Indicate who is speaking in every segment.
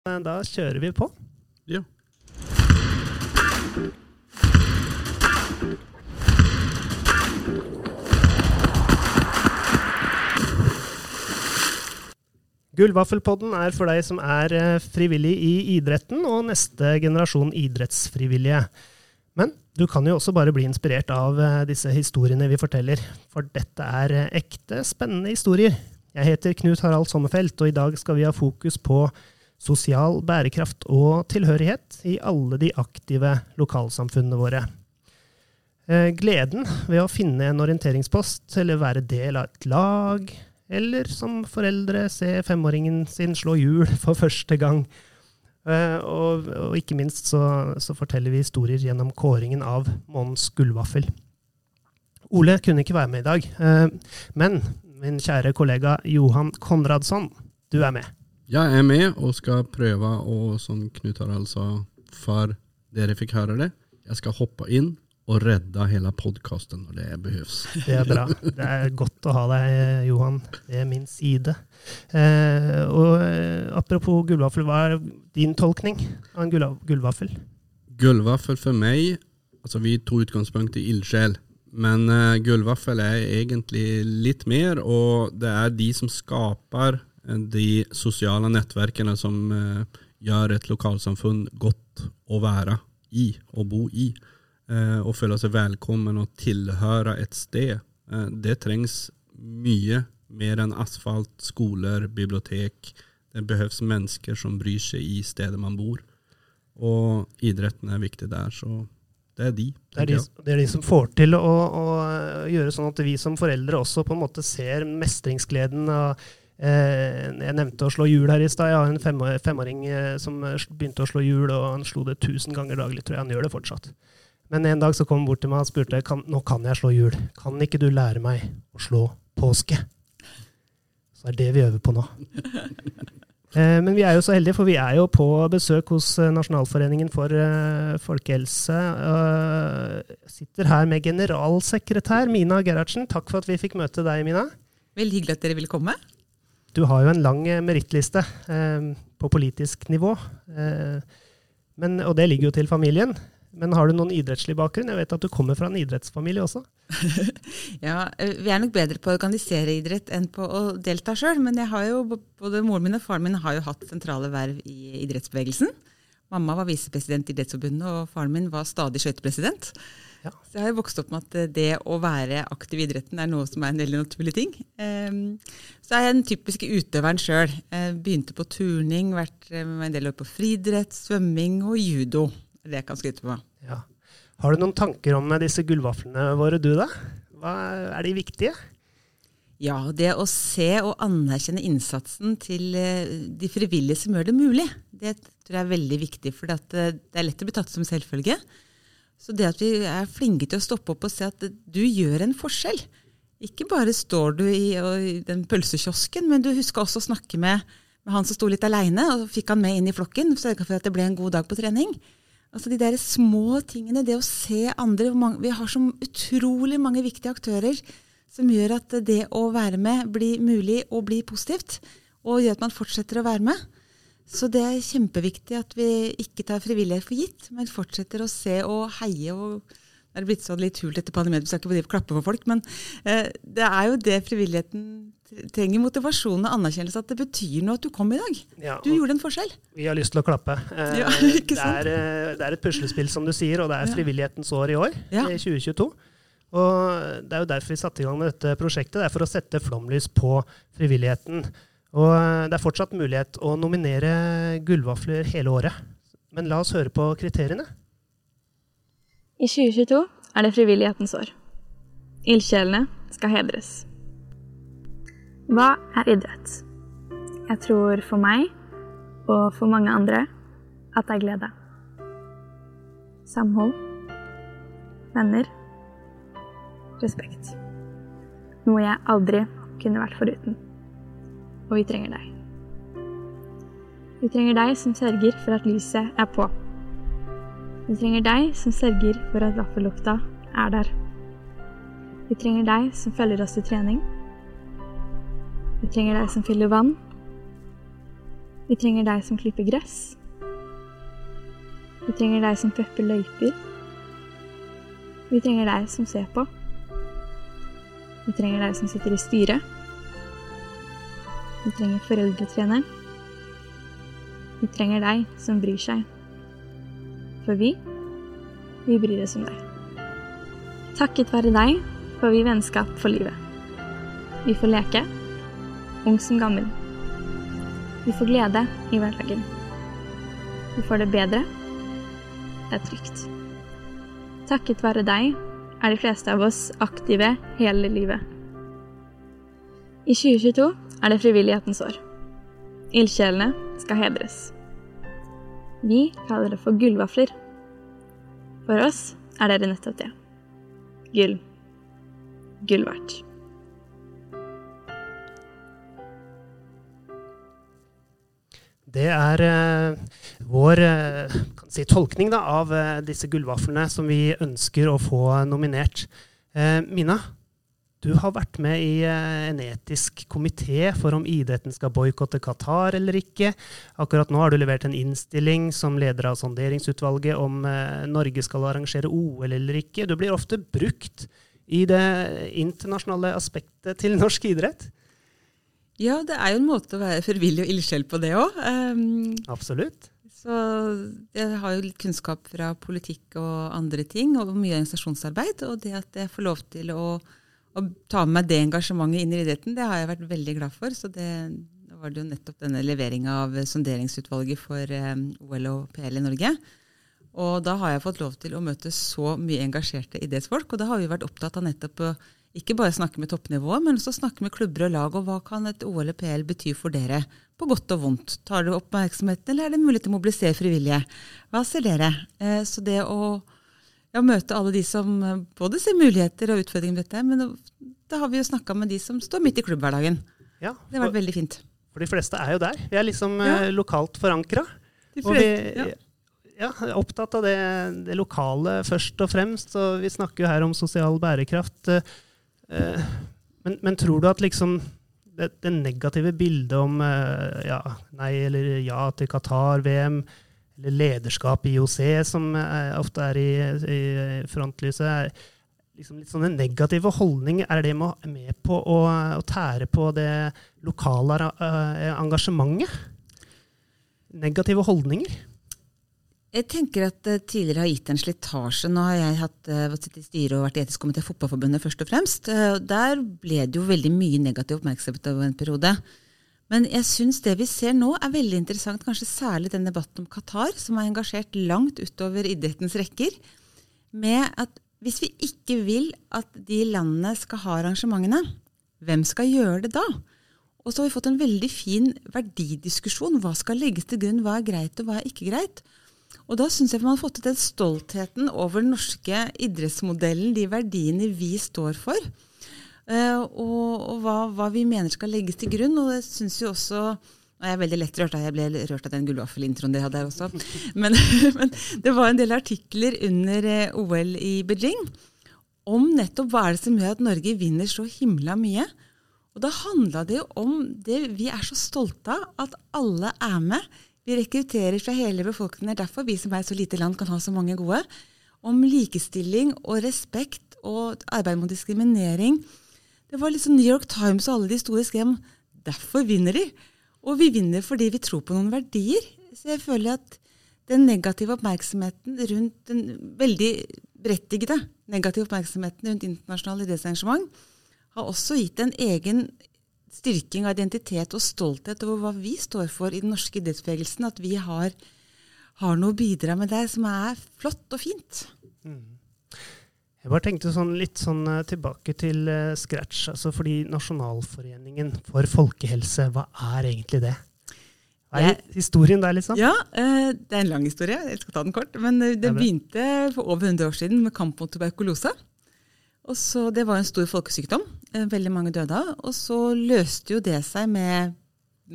Speaker 1: Da kjører vi på.
Speaker 2: Ja.
Speaker 1: Gullvaffelpodden er for deg som er eh, frivillig i idretten og neste generasjon idrettsfrivillige. Men du kan jo også bare bli inspirert av eh, disse historiene vi forteller, for dette er eh, ekte, spennende historier. Jeg heter Knut Harald Sommerfelt, og i dag skal vi ha fokus på sosial bærekraft og tilhørighet i alle de aktive lokalsamfunnene våre. Gleden ved å finne en orienteringspost, eller være del av et lag, eller som foreldre se femåringen sin slå hjul for første gang. Uh, og, og, ikke minst så, så, forteller vi historier gjennom kåringen av månens gullvaffel. Ole kunne ikke være med i dag, uh, men min kjære kollega Johan Konradsson, du er med.
Speaker 2: Jeg er med og skal prøve å, som Knut Harald sa, for dere fikk høre det, jeg skal hoppe inn og redde hele podkasten når det behøves.
Speaker 1: Det er bra. Det er godt å ha deg, Johan, ved min side. Eh, og eh, Apropos gullvaffel, hva er din tolkning av en gullvaffel?
Speaker 2: Gullvaffel for meg altså Vi tok utgangspunkt i ildsjel, men uh, gullvaffel er egentlig litt mer, og det er de som skaper de sosiale nettverkene som eh, gjør et lokalsamfunn godt å være i og bo i eh, og føle seg velkommen og tilhøre et sted. Eh, det trengs mye mer enn asfalt, skoler, bibliotek. Det behøves mennesker som bryr seg i stedet man bor. Og idretten er viktig der, så det er de.
Speaker 1: Det er de, det er de som får til å, å, gjøre sånn at vi som foreldre også på en måte ser mestringsgleden. Og, jeg nevnte å slå hjul her i stad. Jeg har en fem, femåring eh, som begynte å slå hjul, og han slo det tusen ganger daglig, tror jeg. Han gjør det fortsatt. Men en dag så kom han bort til meg og spurte kan, nå kan jeg slå hjul. Kan ikke du lære meg å slå påske? Så det er det vi øver på nå. Eh, men vi er jo så heldige, for vi er jo på besøk hos eh, Nasjonalforeningen for eh, folkehelse. Jeg sitter her med generalsekretær Mina Gerhardsen. Takk for at vi fikk møte deg, Mina.
Speaker 3: Veldig hyggelig at dere ville komme.
Speaker 1: Du har jo en lang merittliste på politisk nivå. Men, og det ligger jo til familien. Men har du noen idrettslig bakgrunn? Jeg vet at du kommer fra en idrettsfamilie også?
Speaker 3: ja, eh, vi er nok bedre på å organisere idrett enn på å delta sjøl. Men jo, både moren min og faren min har jo hatt sentrale verv i idrettsbevegelsen. Mamma var visepresident i Idrettsforbundet, og faren min var stadig skøytepresident. Ja. Så jeg har jo vokst opp med at det å være aktiv i idretten er noe som er en veldig naturlig ting. Um, så er jeg den typiske utøveren sjøl. Begynte på turning, vært med en del år på friidrett, svømming og judo det jeg kan skryte på.
Speaker 1: Ja. Har du noen tanker om disse gullvaflene våre, du da? Hva, er de viktige?
Speaker 3: Ja, det å se og anerkjenne innsatsen til eh, de frivillige som gjør det mulig, det tror jeg er veldig viktig. For eh, det er lett å bli tatt som selvfølge. Så det at vi er flinke til å stoppe opp og se at du gjør en forskjell. Ikke bare står du i, i den pølsekiosken, men du husker også å snakke med, med han som sto litt aleine, og fikk han med inn i flokken. Sørga for at det ble en god dag på trening. Altså De der små tingene, det å se andre Vi har så utrolig mange viktige aktører som gjør at det å være med blir mulig og blir positivt. Og gjør at man fortsetter å være med. Så det er kjempeviktig at vi ikke tar frivillighet for gitt, men fortsetter å se og heie. og det er blitt sånn litt hult etter pandemien, vi skal ikke klappe for folk, men eh, det er jo det frivilligheten trenger motivasjon og anerkjennelse at det betyr noe at du kom i dag. Ja, du gjorde en forskjell.
Speaker 1: Vi har lyst til å klappe. Eh, ja, det, er, eh, det, er, et puslespill, som du sier, og det er frivillighetens år i år, i 2022. Og Det er jo derfor vi satte i gang med dette prosjektet. Det er for å sette flomlys på frivilligheten. Og eh, Det er fortsatt mulighet å nominere gullvafler hele året. Men la oss høre på kriteriene.
Speaker 4: I 2022 er det frivillighetens år. Ildsjelene skal hedres. Hva er idrett? Jeg tror for meg, og for mange andre, at det er glede. Samhold. Venner. Respekt. Noe jeg aldri kunne vært foruten. Og vi trenger deg. Vi trenger deg som sørger for at lyset er på. Vi trenger deg som sørger for at vaffellukta er der. Vi trenger deg som følger oss til trening vi trenger deg som fyller vann. Vi trenger deg som klipper gress. Vi trenger deg som prepper løyper. Vi trenger deg som ser på. Vi trenger deg som sitter i styret. Vi trenger foreldretreneren. Vi trenger deg som bryr seg. For vi, vi bryr oss om deg. Takket være deg får vi vennskap for livet. Vi får leke, ung som gammel. Vi får glede i hverdagen. Vi får det bedre. Det er trygt. Takket være deg er de fleste av oss aktive hele livet. I 2022 er det frivillighetens år. Ildsjelene skal hedres. Vi kaller det for gullvafler. For oss er dere nettopp det. Gull. Gull verdt.
Speaker 1: Det er eh, vår eh, si, tolkning da, av eh, disse gullvaflene som vi ønsker å få nominert. Eh, Mina, du har vært med i eh, en etisk komité for om idretten skal boikotte Qatar eller ikke. Akkurat nå har du levert en innstilling som leder av sonderingsutvalget om eh, Norge skal arrangere OL eller ikke. Du blir ofte brukt i det internasjonale aspektet til norsk idrett.
Speaker 3: Ja, det er jo en måte å være frivillig og ildsjel på, det òg. Um,
Speaker 1: Absolutt.
Speaker 3: så jeg har jo litt kunnskap fra politikk og andre ting, og mye organisasjonsarbeid. Og det at jeg får lov til å, å ta med meg det engasjementet inn i idretten, det har jeg vært veldig glad for. Så det, da var det jo nettopp denne leveringa av sonderingsutvalget for um, OL og PL i Norge. Og da har jeg fått lov til å møte så mye engasjerte idrettsfolk. Og da har vi vært opptatt av nettopp å ikke bare snakke med toppnivået, men også snakke med klubber og lag. Og hva kan et OL eller PL bety for dere, på godt og vondt? Tar det oppmerksomheten, eller er det mulig til å mobilisere frivillige? Hva ser dere? Eh, så det å ja, møte alle de som eh, både ser muligheter og utfordringer med dette, men da har vi jo snakka med de som står midt i klubbhverdagen.
Speaker 1: Ja,
Speaker 3: Det har vært veldig fint.
Speaker 1: for de fleste er jo der. Vi er liksom
Speaker 3: Ja.
Speaker 1: eh, lokalt forankra. Og vi
Speaker 3: ja.
Speaker 1: ja, er opptatt av det, det lokale først og fremst. Og vi snakker jo her om sosial bærekraft. eh, Men, men tror du at liksom det, det negative bildet om ja, nei eller ja til Qatar-VM, eller lederskap i IOC, som eh, ofte er i, i frontlyset, liksom litt sånne negative holdninger, er det med, på å, å tære på det lokale eh, engasjementet? Negative holdninger?
Speaker 3: Jeg tenker at det tidligere har gitt en slitasje. Nå har jeg hatt, sittet i styret og vært i etisk komité i Fotballforbundet først og fremst. Eh, der ble det jo veldig mye negativ oppmerksomhet over en periode. Men jeg syns det vi ser nå er veldig interessant, kanskje særlig den debatten om Qatar, som er engasjert langt utover idrettens rekker, med at hvis vi ikke vil at de landene skal ha arrangementene, hvem skal gjøre det da? Og så har vi fått en veldig fin verdidiskusjon. Hva skal legges til grunn? Hva er greit, og hva er ikke greit? Og da syns jeg man har fått til den stoltheten over den norske idrettsmodellen, de verdiene vi står for, og, og hva, hva vi mener skal legges til grunn. Og det syns jo også og jeg er veldig lett rørt jeg ble rørt av den gullvaffelintroen dere hadde her også. Men, men det var en del artikler under eh, OL i Beijing om nettopp hva er det som gjør at Norge vinner så himla mye. Og da handla det jo om det vi er så stolte av, at alle er med. Vi rekrutterer fra hele befolkningen. Er derfor vi som er så lite land, kan ha så mange gode. Om likestilling og respekt og arbeid mot diskriminering. Det var liksom New York Times og alle de store skrev derfor vinner de. Og vi vinner fordi vi tror på noen verdier. Så jeg føler at den negative oppmerksomheten rundt den veldig berettigede negative oppmerksomheten rundt internasjonale idrettsarrangement har også gitt en egen styrking av identitet og stolthet over hva vi står for i den norske idrettsbevegelsen. At vi har, har noe å bidra med der som er flott og fint.
Speaker 1: Jeg bare tenkte sånn, litt sånn eh, tilbake til uh, scratch. altså fordi Nasjonalforeningen for folkehelse, hva er egentlig det? Hva er historien der, liksom?
Speaker 3: Ja, uh, det er en lang historie. Jeg skal ta den kort. Men
Speaker 1: Det
Speaker 3: det begynte for over 100 år siden med kamp mot tuberkulose. Og så, Det var en stor folkesykdom. Uh, Veldig mange døde av. Og så løste jo det seg med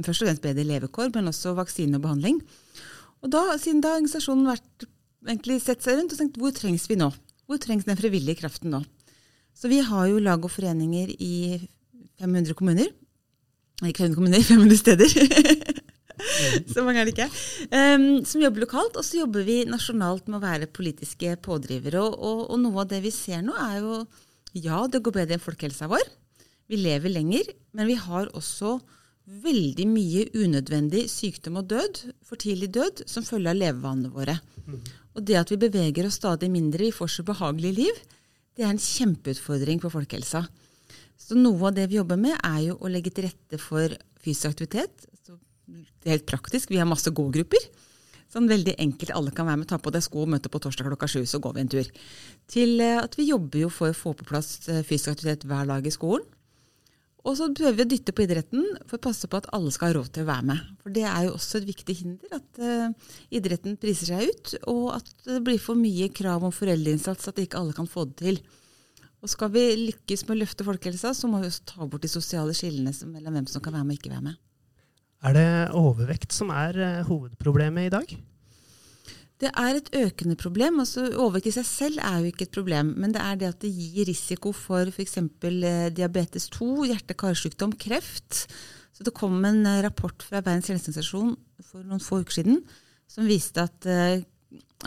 Speaker 3: først og fremst bedre levekår, men også vaksine og behandling. Og da, Siden da har organisasjonen vært, egentlig sett seg rundt og tenkt hvor trengs vi nå? Hvor trengs den frivillige kraften nå? Så vi har jo lag og foreninger i 500 kommuner. Ikke 500 kommuner, 500 steder. så mange er det ikke. Um, som jobber lokalt. Og så jobber vi nasjonalt med å være politiske pådrivere. Og, og, og, noe av det vi ser nå, er jo ja, det går bedre enn folkehelsa vår. Vi lever lenger, men vi har også veldig mye unødvendig sykdom og død, for tidlig død, som følge av levevanene våre. Og det at vi beveger oss stadig mindre, vi får så behagelige liv, det er en kjempeutfordring for folkehelsa. Så noe av det vi jobber med, er jo å legge til rette for fysisk aktivitet. Så det er helt praktisk. Vi har masse gågrupper. Sånn veldig enkelt. Alle kan være med, ta på deg sko og møte på torsdag klokka sju, så går vi en tur. Til eh, at vi jobber jo for å få på plass eh, fysisk aktivitet hver dag i skolen. Og så prøver vi å dytte på idretten for å passe på at alle skal ha råd til å være med. For det er jo også et viktig hinder at uh, idretten priser seg ut, og at det blir for mye krav om foreldreinnsats at ikke alle kan få det til. Og skal vi lykkes med å løfte folkehelsa, så må vi også ta bort de sosiale skillene mellom hvem som kan være med og ikke være med.
Speaker 1: Er det overvekt som er uh, hovedproblemet i dag?
Speaker 3: Det er et økende problem. altså Overvekt i seg selv er jo ikke et problem, men det er det at det gir risiko for f.eks. Eh, diabetes 2, hjerte-karsykdom, kreft. Så Det kom en eh, rapport fra Verdens helseorganisasjon for noen få uker siden som viste at, eh,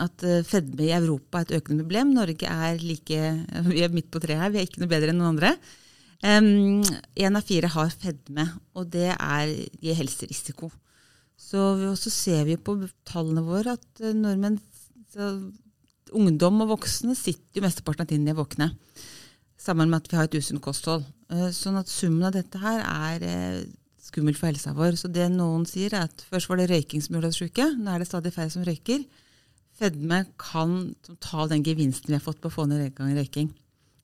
Speaker 3: at fedme i Europa er et økende problem. Norge er like, vi er midt på treet her, vi er ikke noe bedre enn noen andre. Én um, av fire har fedme, og det er, gir helserisiko. Så, så ser vi på tallene våre at nordmenn så, Ungdom og voksne sitter jo mesteparten av tiden de er våkne. Sammen med at vi har et usunt kosthold. Eh, sånn at summen av dette her er eh, skummelt for helsa vår. Så det noen sier, er at først var det røyking som gjorde oss syke. Nå er det stadig færre som røyker. Fedme kan ta den gevinsten vi har fått på å få ned røyking.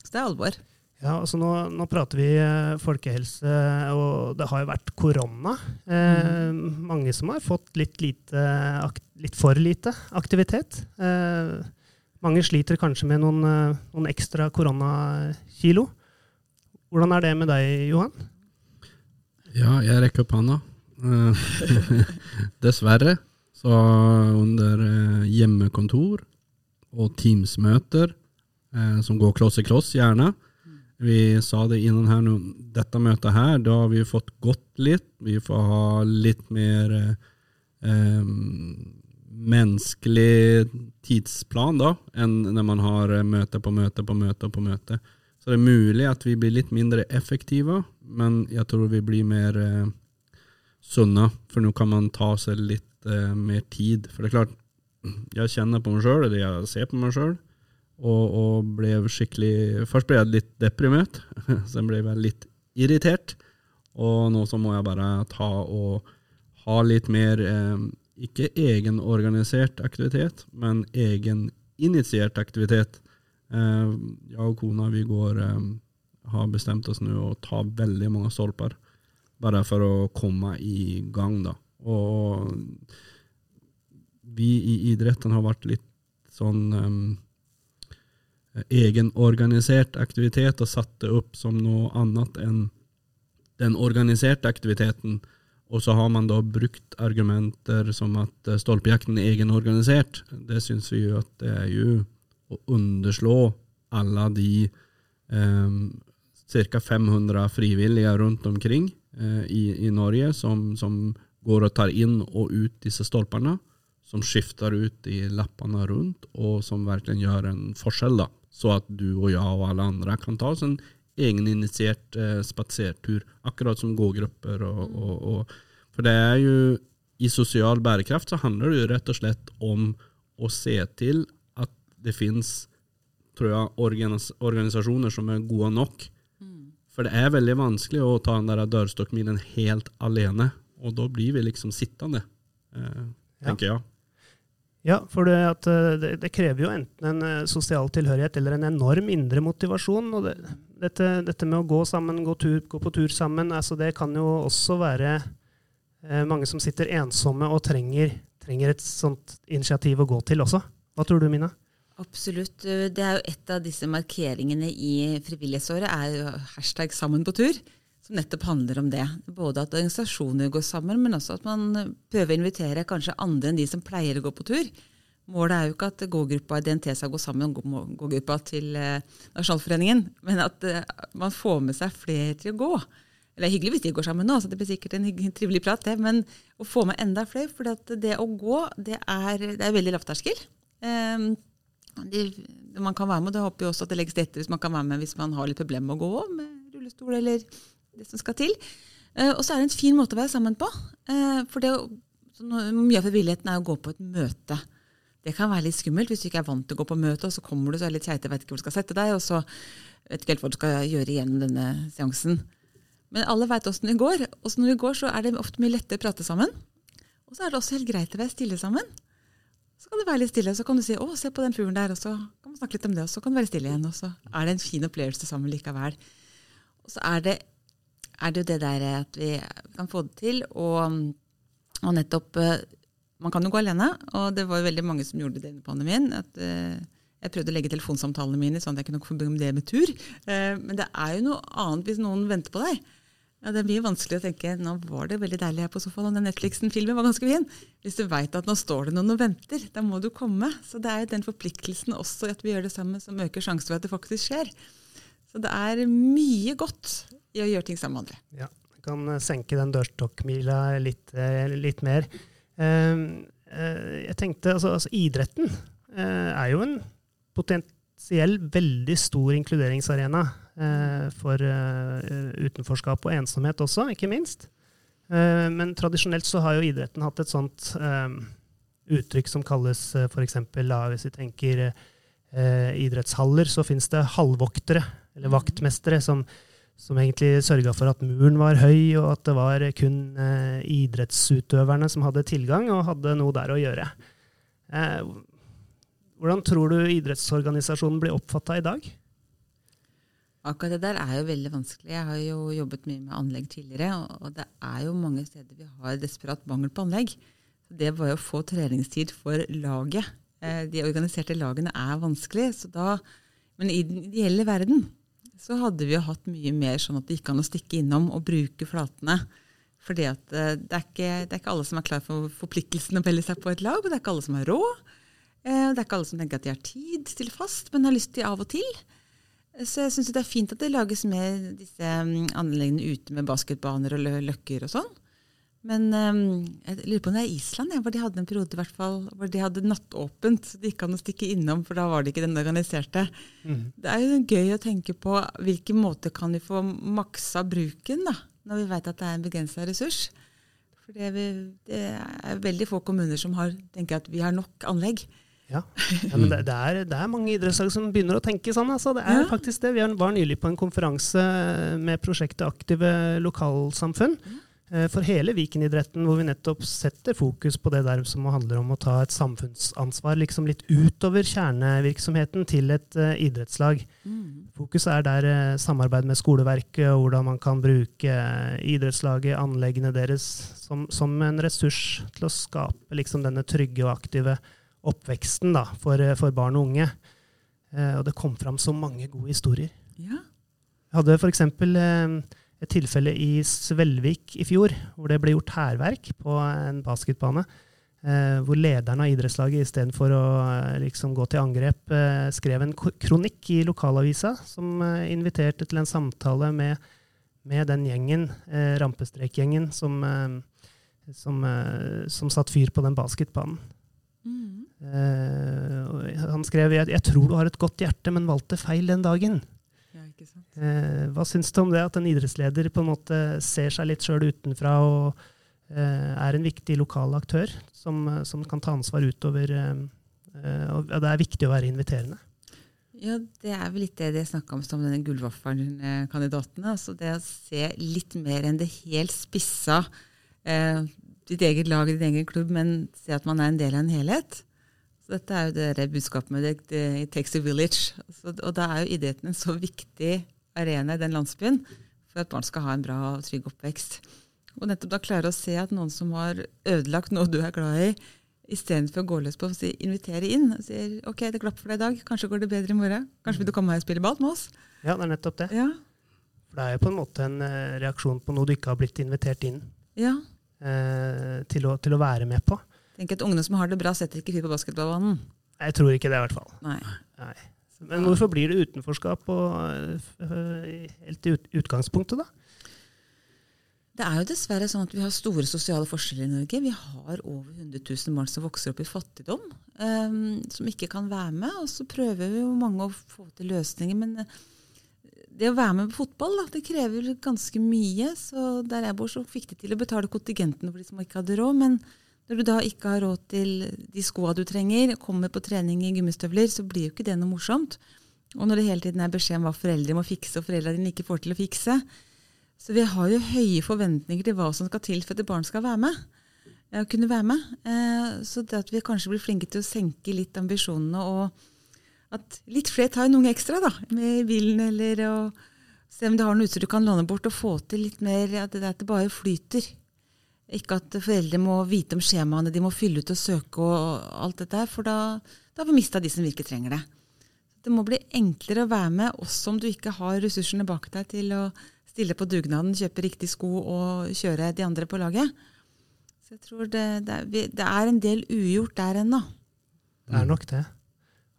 Speaker 3: Så det er alvor.
Speaker 1: Ja, altså nå, nå, prater vi eh, folkehelse, og det har jo vært korona. Eh, mm. Mange som har fått litt, lite, litt for lite aktivitet. Eh, mange sliter kanskje med noen, eh, noen ekstra koronakilo. Hvordan er det med deg, Johan?
Speaker 2: Ja, jeg rekker opp hånda. Eh, dessverre. Så under hjemmekontor og Teams-møter, som går kloss i kloss, gjerne, vi sa det innan her dette møtet her, da har vi fått gått litt. Vi får ha litt mer eh, menneskelig tidsplan da, enn når man har møte på møte på møte på møte. Så det er mulig at vi blir litt mindre effektive, men jeg tror vi blir mer eh, sunne. For nå kan man ta seg litt eh, mer tid. For det er klart, jeg kjenner på meg sjøl, eller jeg ser på meg sjøl, og, og, ble skikkelig Først ble jeg litt deprimert, så ble jeg litt irritert. Og nå så må jeg bare ta og ha litt mer eh, ikke egenorganisert aktivitet, men egeninitiert aktivitet. Eh, jeg og kona vi går eh, har bestemt oss nå å ta veldig mange stolper, bare for å komme i gang. da. Og vi i idretten har vært litt sånn egenorganisert aktivitet og satt det opp som noe annet enn den organiserte aktiviteten. Og så har man da brukt argumenter som at eh, stolpejakten er egenorganisert. Det syns vi jo at det er jo å underslå alle de eh, ca. 500 frivillige rundt omkring eh, i, i, Norge som, som, går og tar inn og ut disse stolpene. Som skifter ut i lappene rundt, og som virkelig gjør en forskjell. da så at du og jeg og alle andre kan ta oss en egeninitiert eh, spasertur, akkurat som gågrupper. Og, mm. og, og, for det er jo I sosial bærekraft så handler det jo rett og slett om å se til at det fins organis organisasjoner som er gode nok. Mm. For det er veldig vanskelig å ta den der dørstokkmilen helt alene, og da blir vi liksom sittende, eh, tenker ja. jeg.
Speaker 1: Ja, for det, at, eh, det, det, krever jo enten en eh, sosial tilhørighet eller en enorm indre motivasjon. og det, dette, dette, med å gå sammen, gå, tur, gå på tur sammen, altså det kan jo også være eh, mange som sitter ensomme og trenger, trenger, et sånt initiativ å gå til også. Hva tror du, Mina?
Speaker 3: Absolutt. Det er jo Et av disse markeringene i frivillighetsåret er jo hashtag 'sammen på tur' som nettopp handler om det. Både at organisasjoner går sammen, men også at man prøver å invitere kanskje andre enn de som pleier å gå på tur. Målet er jo ikke at gågruppa i DNT skal gå sammen med gågruppa til eh, Nasjonalforeningen, men at eh, man får med seg flere til å gå. Eller er hyggelig hvis de går sammen nå, så det blir sikkert en trivelig prat, det. Men å få med enda flere, for det å gå, det er, det er veldig lavterskel. Um, man kan være med, og det håper jeg også at det legges til rette hvis man kan være med hvis man har litt problemer med å gå med rullestol eller det som skal til. Uh, og så er det en fin måte å være sammen på. Uh, for det, mye av frivilligheten er å gå på et møte. Det kan være litt skummelt hvis du ikke er vant til å gå på møte, og så kommer du så er litt keite, vet ikke hvor du skal sette deg, og så vet ikke helt hva du skal gjøre gjennom denne seansen. Men alle veit åssen det går. Og når det går, så er det ofte mye lettere å prate sammen. Og så er det også helt greit å være stille sammen. Så kan du være litt stille, og så kan du si 'Å, se på den fuglen der', og så kan man snakke litt om det, og så kan du være stille igjen. Og så er det en fin opplevelse sammen likevel. Og så er det, er det jo det der at vi kan få det til, og, og nettopp man kan jo gå alene, og det var veldig mange som gjorde det under pandemien. at uh, Jeg prøvde å legge telefonsamtalene mine sånn at jeg kunne få det med tur. Uh, men det er jo noe annet hvis noen venter på deg. Ja, det er mye vanskelig å tenke nå var det veldig deilig her på sofaen, og den Netflixen-filmen var ganske fin. Hvis du veit at nå står det noen og venter, da må du komme. Så det er jo den forpliktelsen også at vi gjør det sammen, som øker sjansen for at det faktisk skjer. Så det er mye godt i å gjøre ting sammen med andre.
Speaker 1: Ja, kan senke den dørstokkmila litt, litt mer. Ehm, eh, jeg tenkte, altså, altså Idretten eh, er jo en potensiell veldig stor inkluderingsarena eh, for utenforskap og ensomhet også, ikke minst. Men tradisjonelt så har jo idretten hatt et sånt uttrykk som kalles f.eks. Hvis vi tenker idrettshaller, så finnes det halvvoktere, eller vaktmestere, som, som egentlig sørga for at muren var høy, og at det var kun eh, idrettsutøverne som hadde tilgang og hadde noe der å gjøre. Eh, hvordan tror du idrettsorganisasjonen blir oppfatta i dag?
Speaker 3: Akkurat det der er jo veldig vanskelig. Jeg har jo jobbet mye med anlegg tidligere, og det er jo mange steder vi har desperat mangel på anlegg. Det var jo å få treningstid for laget. Eh, de organiserte lagene er vanskelig, så da, men i den ideelle verden så hadde vi jo hatt mye mer sånn at det gikk an å stikke innom og bruke flatene. Fordi eh, det det er ikke alle som er klar for forpliktelsen å melde seg på et lag, og det er ikke alle som har råd. og det er ikke alle som tenker at de har tid til fast, men har lyst til av og til. Så jeg syns det er fint at det lages mer disse mm, anleggene ute med basketbaner og løkker og sånn. Men um, jeg lurer på om det er Island, ja, hvor de hadde en periode i hvert fall, hvor de hadde nattåpent. så Det gikk an å stikke innom, for da var det ikke den organiserte. Mm. Det er jo gøy å tenke på hvilken måte kan vi få maksa bruken, da, når vi vet at det er en begrensa ressurs. For det, vi, det, er veldig få kommuner som har, tenker at vi har nok anlegg.
Speaker 1: Ja, ja men det, det, er, det, er, mange idrettslag som begynner å tenke sånn. Altså. Det er ja. faktisk det. Vi var nylig på en konferanse med prosjektet Aktive lokalsamfunn. Mm for hele Viken-idretten, hvor vi nettopp setter fokus på det der som handler om å ta et samfunnsansvar liksom litt utover kjernevirksomheten til et uh, idrettslag. Mm. Fokuset er der uh, samarbeid med skoleverket, og hvordan man kan bruke uh, idrettslaget, anleggene deres, som, som, en ressurs til å skape liksom, denne trygge og aktive oppveksten da, for, for, barn og unge. og det kom fram så mange gode historier. Ja. Jeg hadde for eksempel et tilfelle i Svelvik i fjor, hvor det ble gjort hærverk på en basketbane. Eh, hvor lederen av idrettslaget istedenfor å eh, liksom, gå til angrep, eh, skrev en kronikk i lokalavisa som eh, inviterte til en samtale med, med den gjengen, eh, rampestrekgjengen, som, eh, som, som, satt fyr på den basketbanen. Mm. han skrev jeg, jeg tror du har et godt hjerte, men valgte feil den dagen. Eh, hva syns du om det, at en idrettsleder på en måte ser seg litt sjøl utenfra og eh, er en viktig lokal aktør som, som kan ta ansvar utover eh, og Det er viktig å være inviterende.
Speaker 3: Ja, Det er vel litt det jeg snakka om som denne gullvaffelen-kandidaten. Altså det å se litt mer enn det helt spissa, eh, ditt eget lag, ditt egen klubb, men se at man er en del av en helhet. Så dette er jo det, budskapet med det, det, takes a village. Så, og da er jo idretten en så viktig arena i den landsbyen for at barn skal ha en bra og trygg oppvekst. Og nettopp da klare å se at noen som har ødelagt noe du er glad i, istedenfor å gå løs på å si, invitere inn og sier ok, det klapper for deg i dag, kanskje går det bedre i morgen. Kanskje vil du komme her og spille ball med oss?
Speaker 1: Ja, det er nettopp det. Ja. For det er jo på en måte en uh, reaksjon på noe du ikke har blitt invitert inn ja. eh, til, å, til, å, være med på.
Speaker 3: Tenk at Ungene som har det bra, setter ikke fyr på basketballbanen.
Speaker 1: Jeg tror ikke det, i hvert fall. Nei. Nei. Men hvorfor blir det utenforskap og, uh, helt i utgangspunktet, da?
Speaker 3: Det er jo dessverre sånn at vi har store sosiale forskjeller i Norge. Vi har over 100 000 barn som vokser opp i fattigdom, um, som ikke kan være med. Og så prøver vi jo mange å få til løsninger. Men eh, det å være med på fotball da, det krever ganske mye. Så der jeg bor, så fikk de til å betale kontingentene for de som ikke hadde råd. Men når du da ikke har råd til de skoa du trenger, kommer på trening i gummistøvler, så blir jo ikke det noe morsomt. Og når det hele tiden er beskjed om hva foreldre må fikse, og foreldrene dine ikke får til å fikse, så vi har jo høye forventninger til hva som skal til for at et barn skal være med. Å kunne være med. Eh, så det at vi kanskje blir flinke til å senke litt ambisjonene, og at litt flere tar noen ekstra da, med bilen, eller å se om du har noe utstyr du kan låne bort, og få til litt mer at det, at det bare flyter. Ikke at foreldre må vite om skjemaene de må fylle ut og søke og alt dette her, for da, da har vi mista de som virkelig trenger det. Det må bli enklere å være med, også om du ikke har ressursene bak deg til å stille på dugnaden, kjøpe riktig sko og kjøre de andre på laget. Så jeg tror det, det, er, det er, en del ugjort der ennå.
Speaker 1: Det er nok det.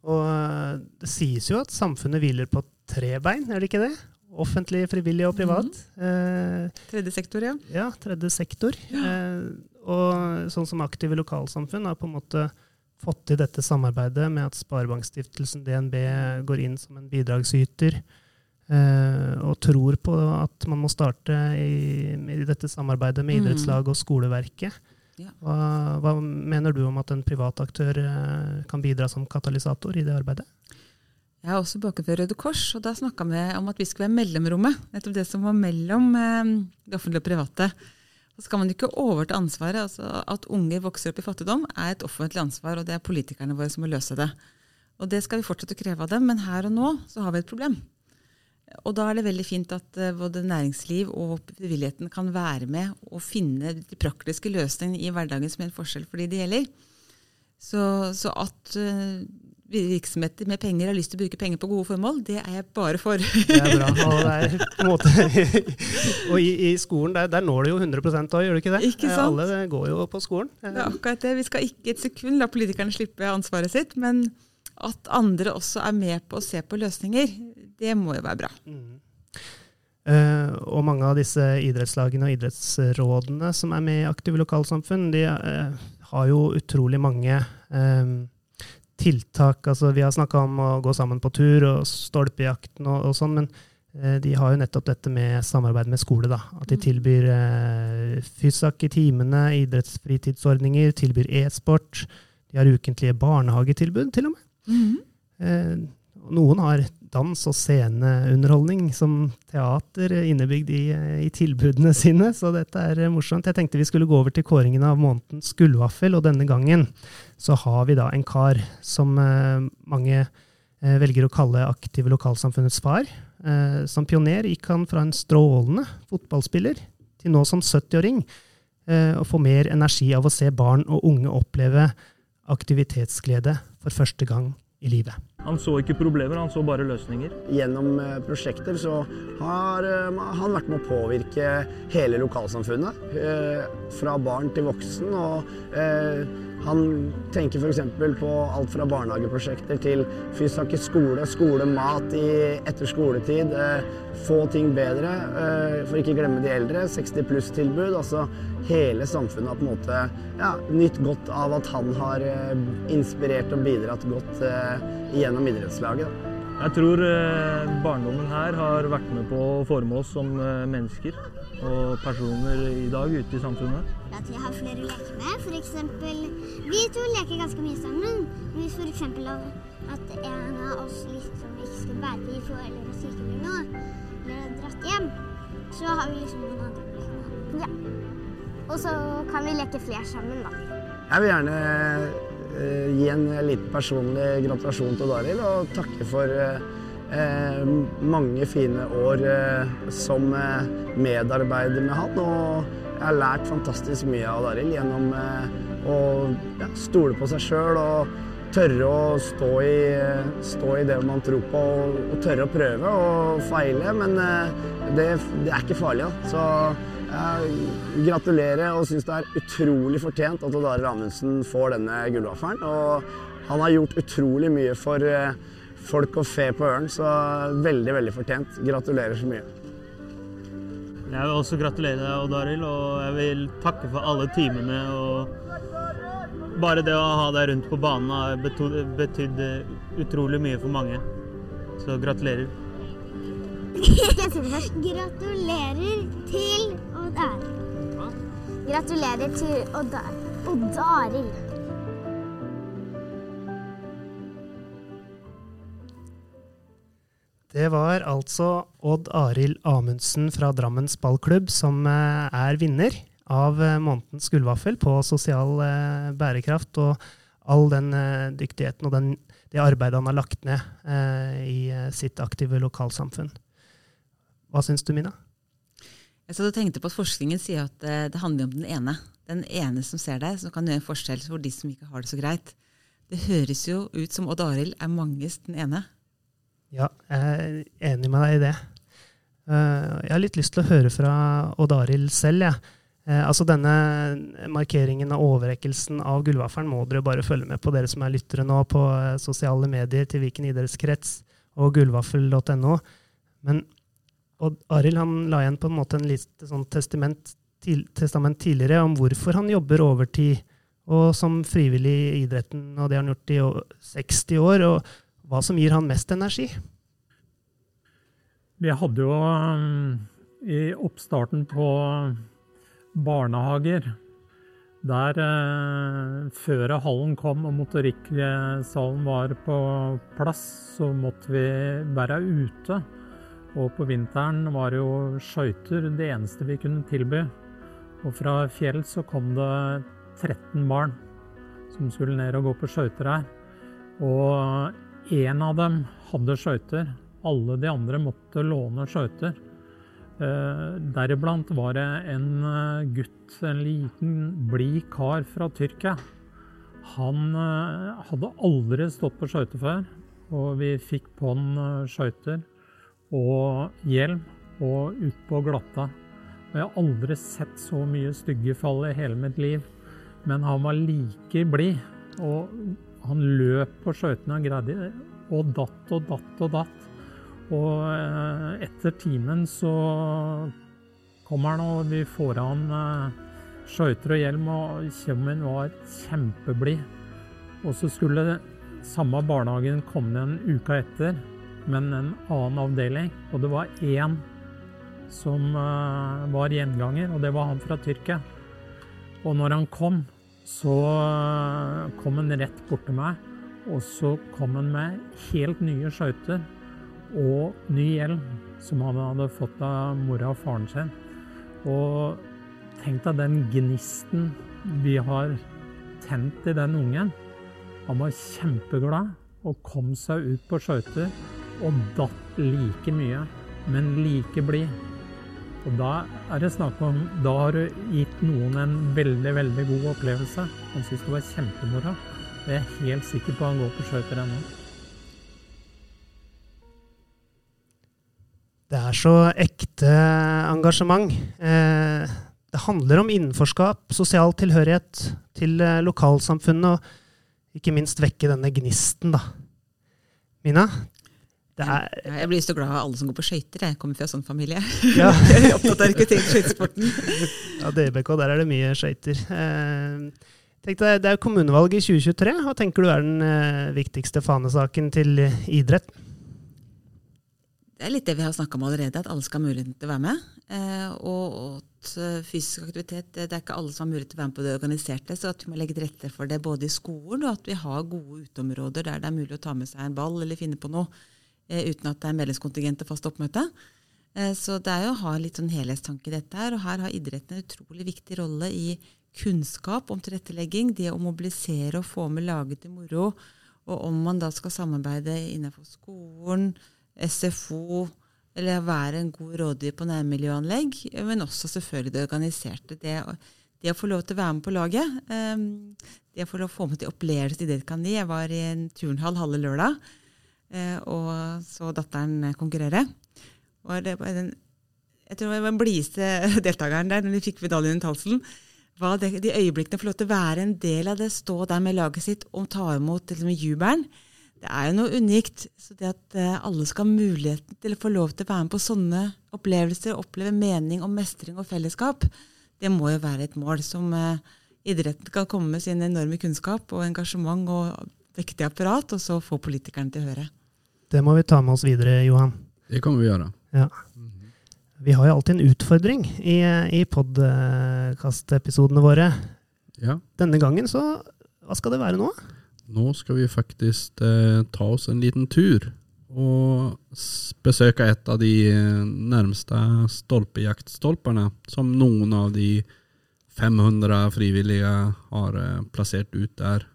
Speaker 1: Og eh, det sies jo at samfunnet hviler på tre bein, er det ikke det? Offentlig, frivillig og privat. Mm.
Speaker 3: Eh, tredje sektor, ja.
Speaker 1: Ja, tredje sektor. Ja. Eh, og sånn som aktive lokalsamfunn har på en måte fått til dette samarbeidet med at Sparebankstiftelsen DNB går inn som en bidragsyter. Uh, og tror på at man må starte i, i dette samarbeidet med mm. idrettslag og skoleverket. Ja. Hva, hva, mener du om at en privat aktør kan bidra som katalysator i det arbeidet?
Speaker 3: Jeg har også bakgrunn fra Røde Kors, og da snakka vi om at vi skulle være mellomrommet. Nettopp det som var mellom uh, det offentlige og private. Så skal man ikke overta ansvaret. altså At unger vokser opp i fattigdom, er et offentlig ansvar, og det er politikerne våre som må løse det. Og det skal vi fortsette å kreve av dem, men her og nå så har vi et problem. Og da er det veldig fint at uh, både næringsliv og frivilligheten kan være med og finne de praktiske løsningene i hverdagen som gjør en forskjell for de det gjelder. Så, så at uh, virksomheter med penger har lyst til å bruke penger på gode formål, det er jeg bare for.
Speaker 1: det er bra. Og, er, måte, og i, i, skolen, der, der, når du jo 100% òg, gjør du ikke det?
Speaker 3: Ikke sant?
Speaker 1: Alle går jo på skolen.
Speaker 3: Det er akkurat det. Vi skal ikke et sekund la politikerne slippe ansvaret sitt. men at andre også er med på å se på løsninger, det må jo være bra. Mm.
Speaker 1: Uh, og mange av disse idrettslagene og idrettsrådene som er med i aktive lokalsamfunn, de uh, har jo utrolig mange um, tiltak. Altså, vi har snakka om å gå sammen på tur og stolpejakten og, og sånn, men eh, de har jo nettopp dette med samarbeid med skole. da, At de mm. tilbyr eh, fysak i timene, idrettsfritidsordninger, tilbyr e-sport. De har ukentlige barnehagetilbud, til og med. Mm. Noen har dans- og sceneunderholdning som teater innebygd i, i, tilbudene sine, så dette er morsomt. Jeg tenkte vi skulle gå over til kåringen av månedens gullvaffel, og denne gangen så har vi da en kar som eh, mange eh, velger å kalle aktive lokalsamfunnets far. Eh, som pioner gikk han fra en strålende fotballspiller til nå som 70-åring eh, å få mer energi av å se barn og unge oppleve aktivitetsglede for første gang i livet.
Speaker 5: Han så ikke problemer, han så bare løsninger.
Speaker 6: Gjennom eh, prosjekter så har eh, han vært med å påvirke hele lokalsamfunnet. Eh, fra barn til voksen. og han tenker f.eks. på alt fra barnehageprosjekter til fysisk skole, skolemat etter skoletid. Få ting bedre, for ikke glemme de eldre. 60 pluss-tilbud. Altså hele samfunnet har på en måte ja, nytt godt av at han har inspirert og bidratt godt gjennom idrettslaget.
Speaker 5: Jeg tror eh, barndommen her har vært med på å forme oss som eh, mennesker og personer i dag ute i samfunnet.
Speaker 7: At vi har flere å leke med. For eksempel, vi to leker ganske mye sammen. Hvis f.eks. at en av oss liksom ikke skulle være i IFO og syke eller noe, eller dratt hjem, så har vi liksom noen andre å leke med. Ja. Og så kan vi leke flere sammen, da.
Speaker 6: Jeg vil gjerne gi en litt personlig gratulasjon til Daril og takke for eh, mange fine år eh, som medarbeider med han. Og jeg har lært fantastisk mye av Daril gjennom å ja, stole på seg sjøl og tørre å stå i, stå i, det man tror på, og, tørre å prøve og feile. Men det, det er ikke farlig. Da. Så gratulerer og syns det er utrolig fortjent at Odd Arild Amundsen får denne gullvaffelen. Og han har gjort utrolig mye for eh, folk og fe på Ørn, så veldig, veldig fortjent. Gratulerer så mye.
Speaker 5: Jeg vil også gratulere deg, Odd Arild, og jeg vil takke for alle timene. og Bare det å ha deg rundt på banen har betydd utrolig mye for mange. Så gratulerer.
Speaker 7: Gratulerer til Odd Arild. Gratulerer til Odd Arild.
Speaker 1: Det var altså Odd Arild Amundsen fra Drammens ballklubb som eh, er vinner av eh, månedens gullvaffel på sosial eh, bærekraft og all den dyktigheten og den, det arbeidet han har lagt ned i sitt aktive lokalsamfunn. Hva syns du, Mina?
Speaker 3: Jeg satt og tenkte på at Forskningen sier at det handler om den ene. Den ene som ser deg, som kan gjøre en forskjell for de som ikke har det så greit. Det høres jo ut som Odd Arild er manges den ene.
Speaker 1: Ja, jeg er enig med deg i det. Eh, jeg har litt lyst til å høre fra Odd Arild selv. Ja. Eh, altså Denne markeringen av overrekkelsen av gullvaffelen må dere bare følge med på, dere som er lyttere nå, på eh, sosiale medier til Viken idrettskrets og gullvaffel.no. Men Odd Arild han la igjen på en måte en lite sånn testament, til, testament tidligere om hvorfor han jobber overtid og som frivillig i idretten, og det har han gjort i 60 år. og hva som gir han mest energi?
Speaker 8: Vi hadde jo um, i oppstarten på barnehager der eh, før hallen kom og motorikksalen var på plass, så måtte vi være ute. Og på vinteren var det jo skøyter det eneste vi kunne tilby. Og fra fjell så kom det 13 barn som skulle ned og gå på skøyter her. Og Én av dem hadde skøyter. Alle de andre måtte låne skøyter. Eh, deriblant var det en eh, gutt, en liten, blid kar fra Tyrkia. Han eh, hadde aldri stått på skøyter før, og vi fikk på han skøyter og hjelm og ut på glatta. Og jeg har aldri sett så mye styggefall i hele mitt liv. Men han var like blid. Og han løp på skøytene og greide og datt og datt og datt. Og eh, etter timen så kommer han, og vi får han eh, skøyter og hjelm, og Kjemmen var kjempeblid. Og så skulle samme barnehagen komme en uke etter, men en annen avdeling. Og det var én som eh, var gjenganger, og det var han fra Tyrkia. Og når han kom, så kom han rett bort til meg og så kom han med helt nye skøyter og ny hjelm som han hadde fått av mora og faren sin. Og tenk deg den gnisten vi har tent i den ungen. Han var kjempeglad og kom seg ut på skøyter og datt like mye, men like blid. Og da er det snakk om Da har du gitt noen en veldig, veldig god opplevelse. Han syns det var kjempemoro. Jeg er helt sikker på han går på skøyter ennå.
Speaker 1: Det er så ekte engasjement. Eh, det handler om innenforskap, sosial tilhørighet til eh, lokalsamfunnet, og ikke minst vekke denne gnisten, da. Mina?
Speaker 3: Er, jeg blir så glad av alle som går på skøyter. Jeg kommer fra sånn familie. Ja. jeg er opptatt av rekruttering til skøytesporten.
Speaker 1: ja, DBK, der er det mye skøyter. Eh, Deg, det er kommunevalg i 2023. Hva tenker du er den eh, viktigste fanesaken til idrett?
Speaker 3: Det er litt det vi har snakka om allerede, at alle skal ha muligheten til å være med. Eh, og at eh, fysisk aktivitet Det er ikke alle som har mulighet til å være med på det organiserte, så at vi må legge til rette for det både i skolen og at vi har gode uteområder der det er mulig å ta med seg en ball eller finne på noe uten at det er medlemskontingent og fast oppmøte. Eh, så det er jo å ha litt sånn helhetstanke i dette her, og her har idretten en utrolig viktig rolle i kunnskap om tilrettelegging, det å mobilisere og få med laget til moro, og om man da skal samarbeide innenfor skolen, SFO, eller være en god rådgiver på nærmiljøanlegg, men også selvfølgelig det organiserte. Det, det, å få lov til å være med på laget, ehm, det å få lov til å få med til opplevelser det kan gi. Jeg var i en turnhall halve lørdag eh, og så datteren konkurrere. Og det var den, jeg tror det var den blideste deltakeren der når de fikk medaljen rundt halsen Var det, de øyeblikkene får lov til å være en del av det, stå der med laget sitt og ta imot liksom, jubelen, det er jo noe unikt. Så det at uh, alle skal ha muligheten til å få lov til å være med på sånne opplevelser, oppleve mening og mestring og fellesskap, det må jo være et mål som eh, idretten kan komme med sin enorme kunnskap og engasjement og vektig apparat, og så få politikerne til å høre.
Speaker 1: Det må vi ta med oss videre, Johan.
Speaker 2: Det kommer vi gjøre.
Speaker 1: Ja. Vi har jo alltid en utfordring i, i podkastepisodene våre.
Speaker 2: Ja.
Speaker 1: Denne gangen så Hva skal det være nå?
Speaker 2: Nå skal vi faktisk eh, ta oss en liten tur og besøke et av de eh, nærmeste stolpejaktstolpene som noen av de 500 frivillige har eh, plassert ut der.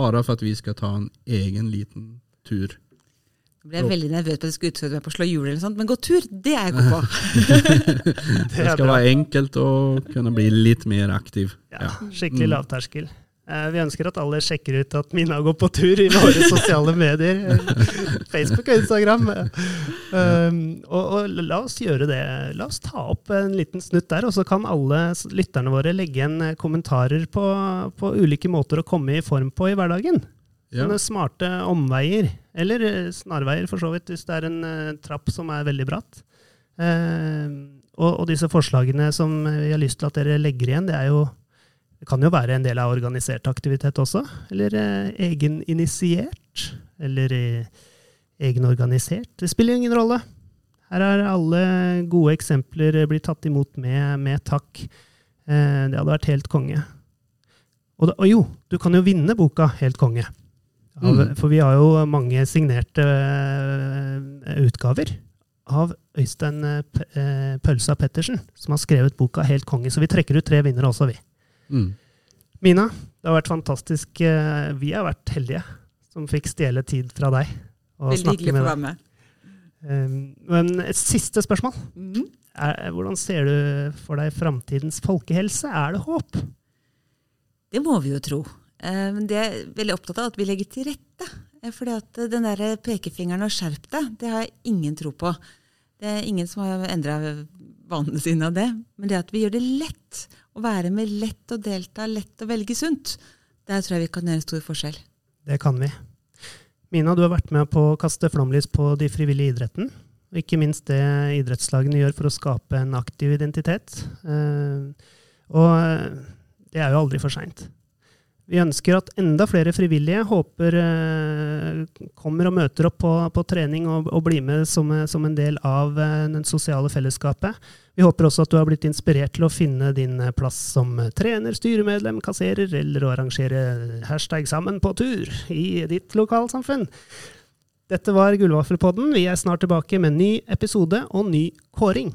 Speaker 2: Bare for at vi skal ta en egen liten tur.
Speaker 3: Jeg ble veldig nervøs på at jeg skulle utfordre meg på å slå hjul, eller sånt, men gå tur, det er jeg god på.
Speaker 2: Det skal være enkelt å kunne bli litt mer aktiv.
Speaker 1: Ja, skikkelig
Speaker 2: Mm.
Speaker 1: lavterskel. Eh, Vi ønsker at alle sjekker ut at Mina går på tur i våre sosiale medier. Facebook og Instagram. Um, og, og la oss gjøre det. La oss ta opp en liten snutt der, og så kan alle lytterne våre legge igjen eh, kommentarer på, på ulike måter å komme i form på i hverdagen.
Speaker 2: Ja.
Speaker 1: Sånne smarte omveier, eller eh, snarveier for så vidt, hvis det er en trapp som er veldig bratt. Og, og disse forslagene som vi har lyst til at dere legger igjen, det er jo det kan jo være en del av organisert aktivitet også, eller eh, egeninitiert, eller eh, egenorganisert. Det spiller ingen rolle. Her er alle gode eksempler blitt tatt imot med, med takk. Eh, det hadde vært helt konge. Og, da, og jo, du kan jo vinne boka Helt konge. Av,
Speaker 2: Mm.
Speaker 1: For vi har jo mange signerte eh, utgaver av Øystein eh, eh, Pølsa Pettersen, som har skrevet boka Helt konge. Så vi trekker ut tre vinnere også, vi.
Speaker 2: Mm.
Speaker 1: Mina, det har vært fantastisk. eh, Vi har vært heldige som fikk stjele tid fra deg. og
Speaker 3: Veldig hyggelig å få være med.
Speaker 1: Um, Men et siste spørsmål.
Speaker 3: Mm.
Speaker 1: Er, hvordan ser du for deg framtidens folkehelse? Er det håp?
Speaker 3: Det må vi jo tro. Eh, Men det er veldig opptatt av at vi legger til rette. Eh, Fordi at eh, den der pekefingeren og skjerp deg, det har jeg ingen tro på. Det er ingen som har endra vanene sine av det. Men det at vi gjør det lett å være med, lett å delta, lett å velge sunt, der tror jeg vi kan gjøre en stor forskjell.
Speaker 1: Det kan vi. Mina, du har vært med på å kaste flomlys på de frivillige idretten. Og ikke minst det idrettslagene gjør for å skape en aktiv identitet. Eh, Og eh, det er jo aldri for seint. Vi ønsker at enda flere frivillige håper eh, kommer og møter opp på, på trening og, og blir med som, som en del av eh, den sosiale fellesskapet. Vi håper også at du har blitt inspirert til å finne din eh, plass som trener, styremedlem, kasserer eller å arrangere hashtag sammen på tur i ditt lokalsamfunn. Dette var Gullvaffelpodden. Vi er snart tilbake med en ny episode og ny kåring.